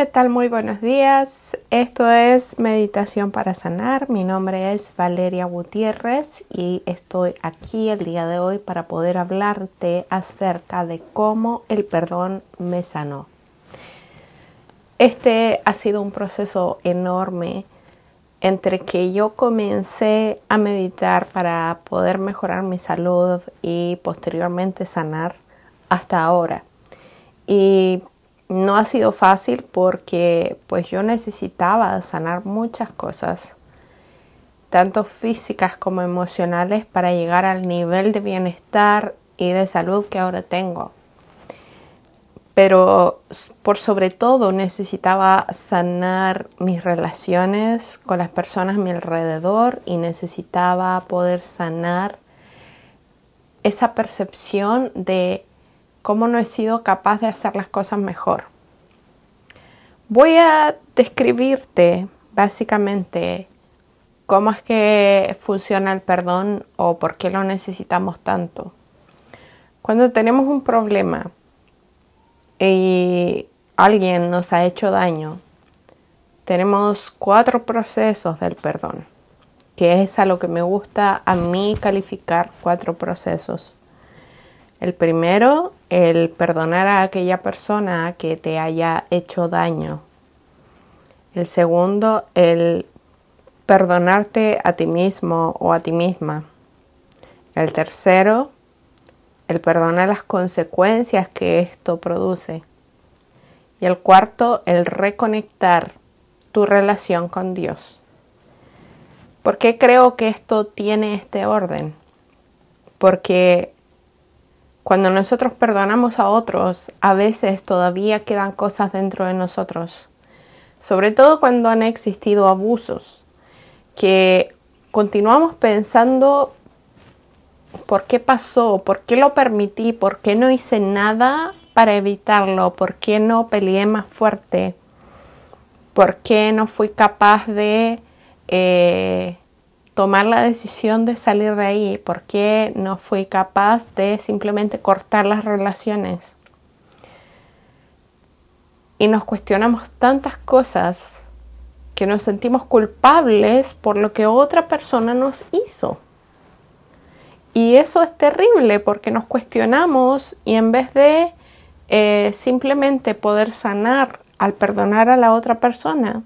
¿qué tal? Muy buenos días. Esto es Meditación para Sanar. Mi nombre es Valeria Gutiérrez y estoy aquí el día de hoy para poder hablarte acerca de cómo el perdón me sanó. Este ha sido un proceso enorme entre que yo comencé a meditar para poder mejorar mi salud y posteriormente sanar hasta ahora. Y no ha sido fácil porque pues yo necesitaba sanar muchas cosas, tanto físicas como emocionales, para llegar al nivel de bienestar y de salud que ahora tengo. Pero por sobre todo necesitaba sanar mis relaciones con las personas a mi alrededor y necesitaba poder sanar esa percepción de cómo no he sido capaz de hacer las cosas mejor. Voy a describirte básicamente cómo es que funciona el perdón o por qué lo necesitamos tanto. Cuando tenemos un problema y alguien nos ha hecho daño, tenemos cuatro procesos del perdón, que es a lo que me gusta a mí calificar cuatro procesos. El primero, el perdonar a aquella persona que te haya hecho daño. El segundo, el perdonarte a ti mismo o a ti misma. El tercero, el perdonar las consecuencias que esto produce. Y el cuarto, el reconectar tu relación con Dios. ¿Por qué creo que esto tiene este orden? Porque cuando nosotros perdonamos a otros, a veces todavía quedan cosas dentro de nosotros, sobre todo cuando han existido abusos, que continuamos pensando por qué pasó, por qué lo permití, por qué no hice nada para evitarlo, por qué no peleé más fuerte, por qué no fui capaz de eh, tomar la decisión de salir de ahí? ¿Por qué no fui capaz de simplemente cortar las relaciones? Y nos cuestionamos tantas cosas que nos sentimos culpables por lo que otra persona nos hizo. Y eso es terrible porque nos cuestionamos y en vez de eh, simplemente poder sanar al perdonar a la otra persona,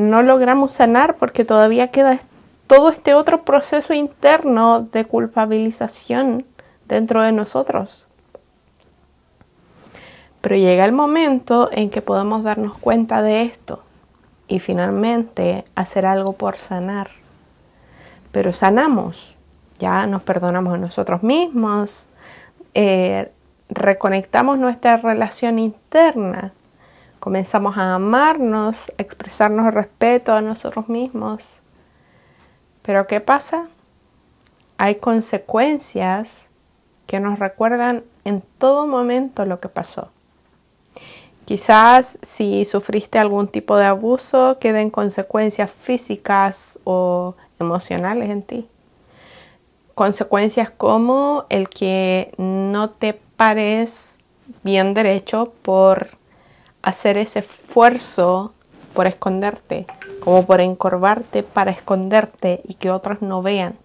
no logramos sanar porque todavía queda todo este otro proceso interno de culpabilización dentro de nosotros. Pero llega el momento en que podemos darnos cuenta de esto y finalmente hacer algo por sanar. Pero sanamos, ya nos perdonamos a nosotros mismos, eh, reconectamos nuestra relación interna comenzamos a amarnos, a expresarnos respeto a nosotros mismos. Pero ¿qué pasa? Hay consecuencias que nos recuerdan en todo momento lo que pasó. Quizás si sufriste algún tipo de abuso queden consecuencias físicas o emocionales en ti. Consecuencias como el que no te pares bien derecho por hacer ese esfuerzo por esconderte, como por encorvarte para esconderte y que otros no vean.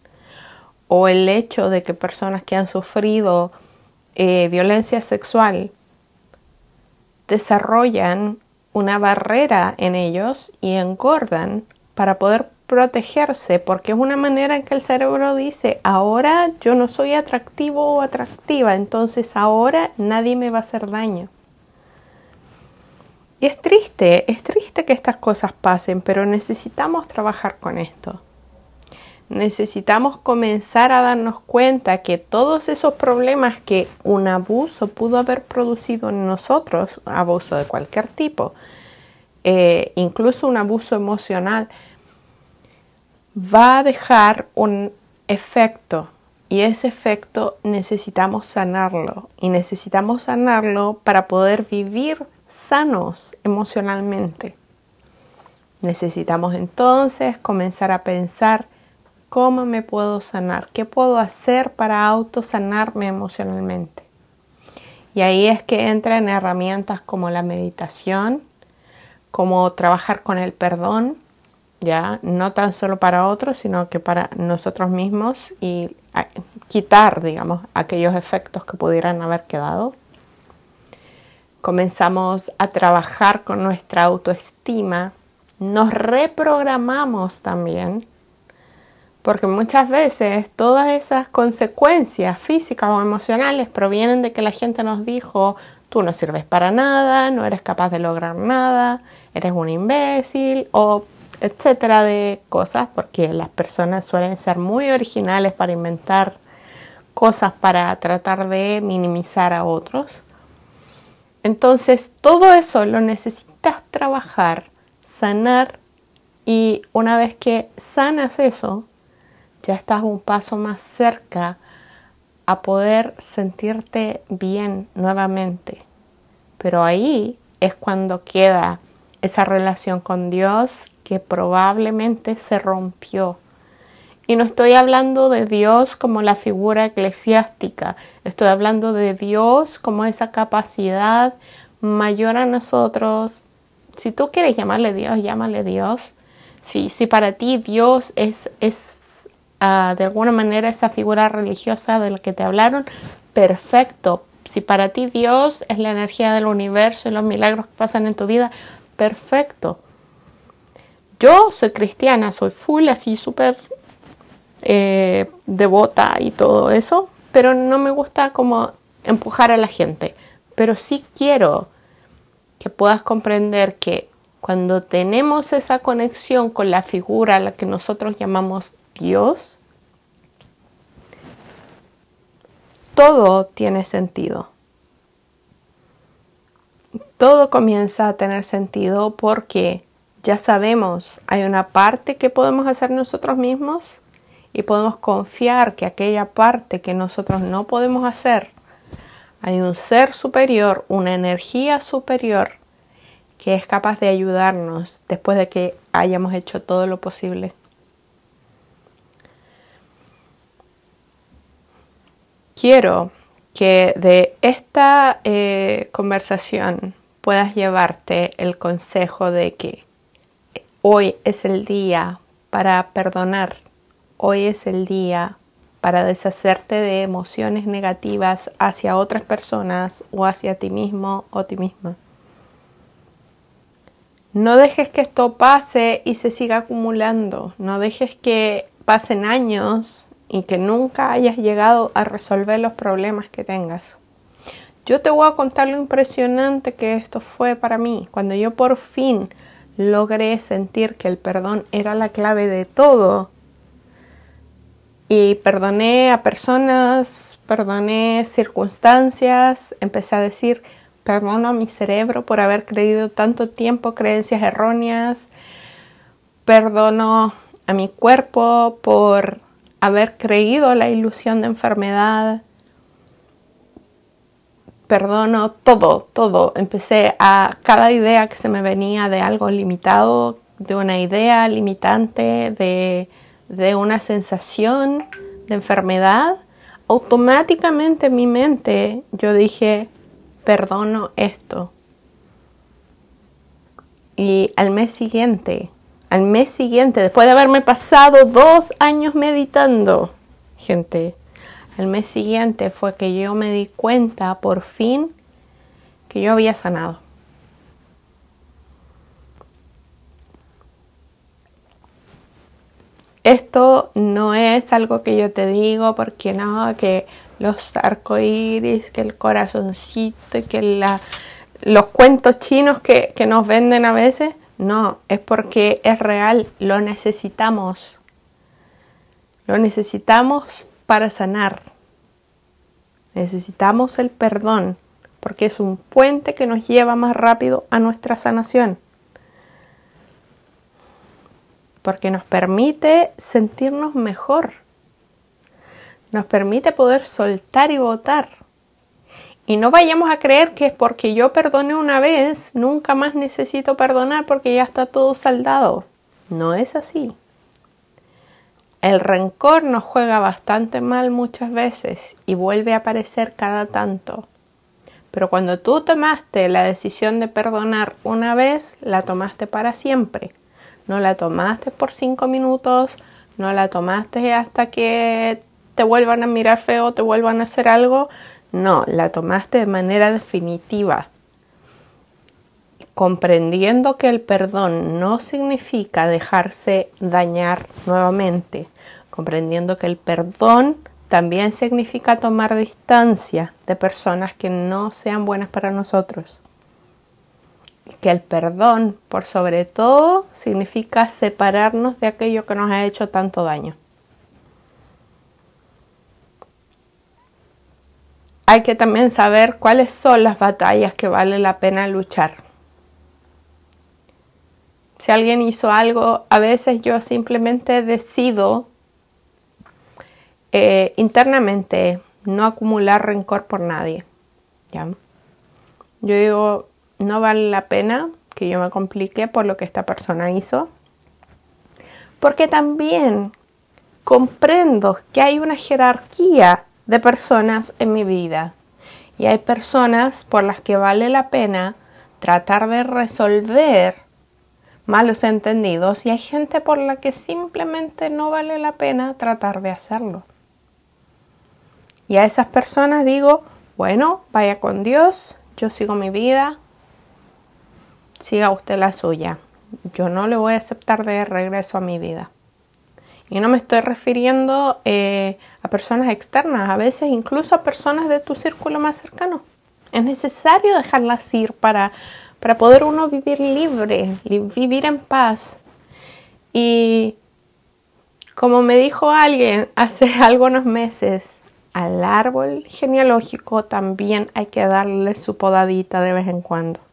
O el hecho de que personas que han sufrido eh, violencia sexual desarrollan una barrera en ellos y engordan para poder protegerse, porque es una manera en que el cerebro dice, ahora yo no soy atractivo o atractiva, entonces ahora nadie me va a hacer daño. Es triste, es triste que estas cosas pasen, pero necesitamos trabajar con esto. Necesitamos comenzar a darnos cuenta que todos esos problemas que un abuso pudo haber producido en nosotros, abuso de cualquier tipo, eh, incluso un abuso emocional, va a dejar un efecto y ese efecto necesitamos sanarlo y necesitamos sanarlo para poder vivir sanos emocionalmente. Necesitamos entonces comenzar a pensar cómo me puedo sanar, qué puedo hacer para autosanarme emocionalmente. Y ahí es que entran herramientas como la meditación, como trabajar con el perdón, ya no tan solo para otros, sino que para nosotros mismos y quitar, digamos, aquellos efectos que pudieran haber quedado. Comenzamos a trabajar con nuestra autoestima, nos reprogramamos también, porque muchas veces todas esas consecuencias físicas o emocionales provienen de que la gente nos dijo, tú no sirves para nada, no eres capaz de lograr nada, eres un imbécil o etcétera de cosas, porque las personas suelen ser muy originales para inventar cosas para tratar de minimizar a otros. Entonces, todo eso lo necesitas trabajar, sanar y una vez que sanas eso, ya estás un paso más cerca a poder sentirte bien nuevamente. Pero ahí es cuando queda esa relación con Dios que probablemente se rompió. Y no estoy hablando de Dios como la figura eclesiástica, estoy hablando de Dios como esa capacidad mayor a nosotros. Si tú quieres llamarle Dios, llámale Dios. Si, si para ti Dios es, es uh, de alguna manera esa figura religiosa de la que te hablaron, perfecto. Si para ti Dios es la energía del universo y los milagros que pasan en tu vida, perfecto. Yo soy cristiana, soy full, así súper eh, devota y todo eso, pero no me gusta como empujar a la gente. Pero sí quiero que puedas comprender que cuando tenemos esa conexión con la figura a la que nosotros llamamos Dios, todo tiene sentido. Todo comienza a tener sentido porque ya sabemos, hay una parte que podemos hacer nosotros mismos y podemos confiar que aquella parte que nosotros no podemos hacer, hay un ser superior, una energía superior que es capaz de ayudarnos después de que hayamos hecho todo lo posible. Quiero que de esta eh, conversación puedas llevarte el consejo de que Hoy es el día para perdonar. Hoy es el día para deshacerte de emociones negativas hacia otras personas o hacia ti mismo o ti misma. No dejes que esto pase y se siga acumulando. No dejes que pasen años y que nunca hayas llegado a resolver los problemas que tengas. Yo te voy a contar lo impresionante que esto fue para mí. Cuando yo por fin logré sentir que el perdón era la clave de todo. Y perdoné a personas, perdoné circunstancias, empecé a decir, perdono a mi cerebro por haber creído tanto tiempo creencias erróneas, perdono a mi cuerpo por haber creído la ilusión de enfermedad, perdono todo, todo. Empecé a cada idea que se me venía de algo limitado, de una idea limitante, de, de una sensación de enfermedad, automáticamente en mi mente yo dije, perdono esto. Y al mes siguiente, al mes siguiente, después de haberme pasado dos años meditando, gente, el mes siguiente fue que yo me di cuenta por fin que yo había sanado. Esto no es algo que yo te digo porque no, que los arcoíris, que el corazoncito, que la, los cuentos chinos que, que nos venden a veces. No, es porque es real, lo necesitamos. Lo necesitamos para sanar. Necesitamos el perdón porque es un puente que nos lleva más rápido a nuestra sanación. Porque nos permite sentirnos mejor. Nos permite poder soltar y votar. Y no vayamos a creer que es porque yo perdoné una vez, nunca más necesito perdonar porque ya está todo saldado. No es así. El rencor nos juega bastante mal muchas veces y vuelve a aparecer cada tanto. Pero cuando tú tomaste la decisión de perdonar una vez, la tomaste para siempre. No la tomaste por cinco minutos, no la tomaste hasta que te vuelvan a mirar feo, te vuelvan a hacer algo. No, la tomaste de manera definitiva. Comprendiendo que el perdón no significa dejarse dañar nuevamente. Comprendiendo que el perdón también significa tomar distancia de personas que no sean buenas para nosotros. Que el perdón, por sobre todo, significa separarnos de aquello que nos ha hecho tanto daño. Hay que también saber cuáles son las batallas que vale la pena luchar. Si alguien hizo algo, a veces yo simplemente decido eh, internamente no acumular rencor por nadie. ¿ya? Yo digo, no vale la pena que yo me complique por lo que esta persona hizo. Porque también comprendo que hay una jerarquía de personas en mi vida. Y hay personas por las que vale la pena tratar de resolver malos entendidos y hay gente por la que simplemente no vale la pena tratar de hacerlo. Y a esas personas digo, bueno, vaya con Dios, yo sigo mi vida, siga usted la suya. Yo no le voy a aceptar de regreso a mi vida. Y no me estoy refiriendo eh, a personas externas, a veces incluso a personas de tu círculo más cercano. Es necesario dejarlas ir para, para poder uno vivir libre, vivir en paz. Y como me dijo alguien hace algunos meses, al árbol genealógico también hay que darle su podadita de vez en cuando.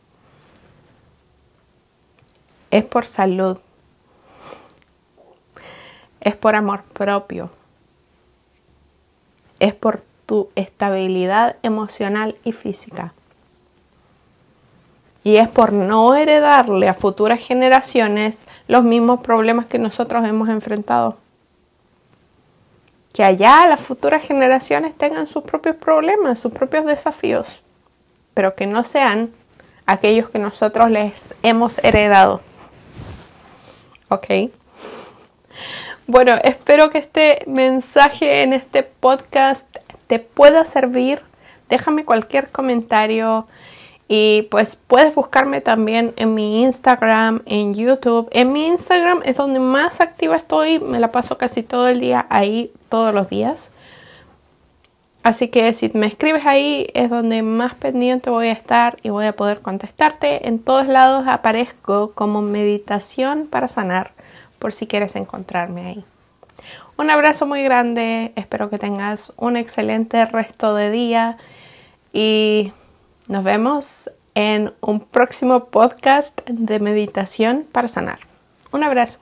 Es por salud. Es por amor propio. Es por tu estabilidad emocional y física. Y es por no heredarle a futuras generaciones los mismos problemas que nosotros hemos enfrentado que allá las futuras generaciones tengan sus propios problemas, sus propios desafíos, pero que no sean aquellos que nosotros les hemos heredado. ¿Ok? Bueno, espero que este mensaje en este podcast te pueda servir. Déjame cualquier comentario y pues puedes buscarme también en mi Instagram, en YouTube. En mi Instagram es donde más activa estoy. Me la paso casi todo el día ahí, todos los días. Así que si me escribes ahí es donde más pendiente voy a estar y voy a poder contestarte. En todos lados aparezco como meditación para sanar por si quieres encontrarme ahí. Un abrazo muy grande, espero que tengas un excelente resto de día y nos vemos en un próximo podcast de meditación para sanar. Un abrazo.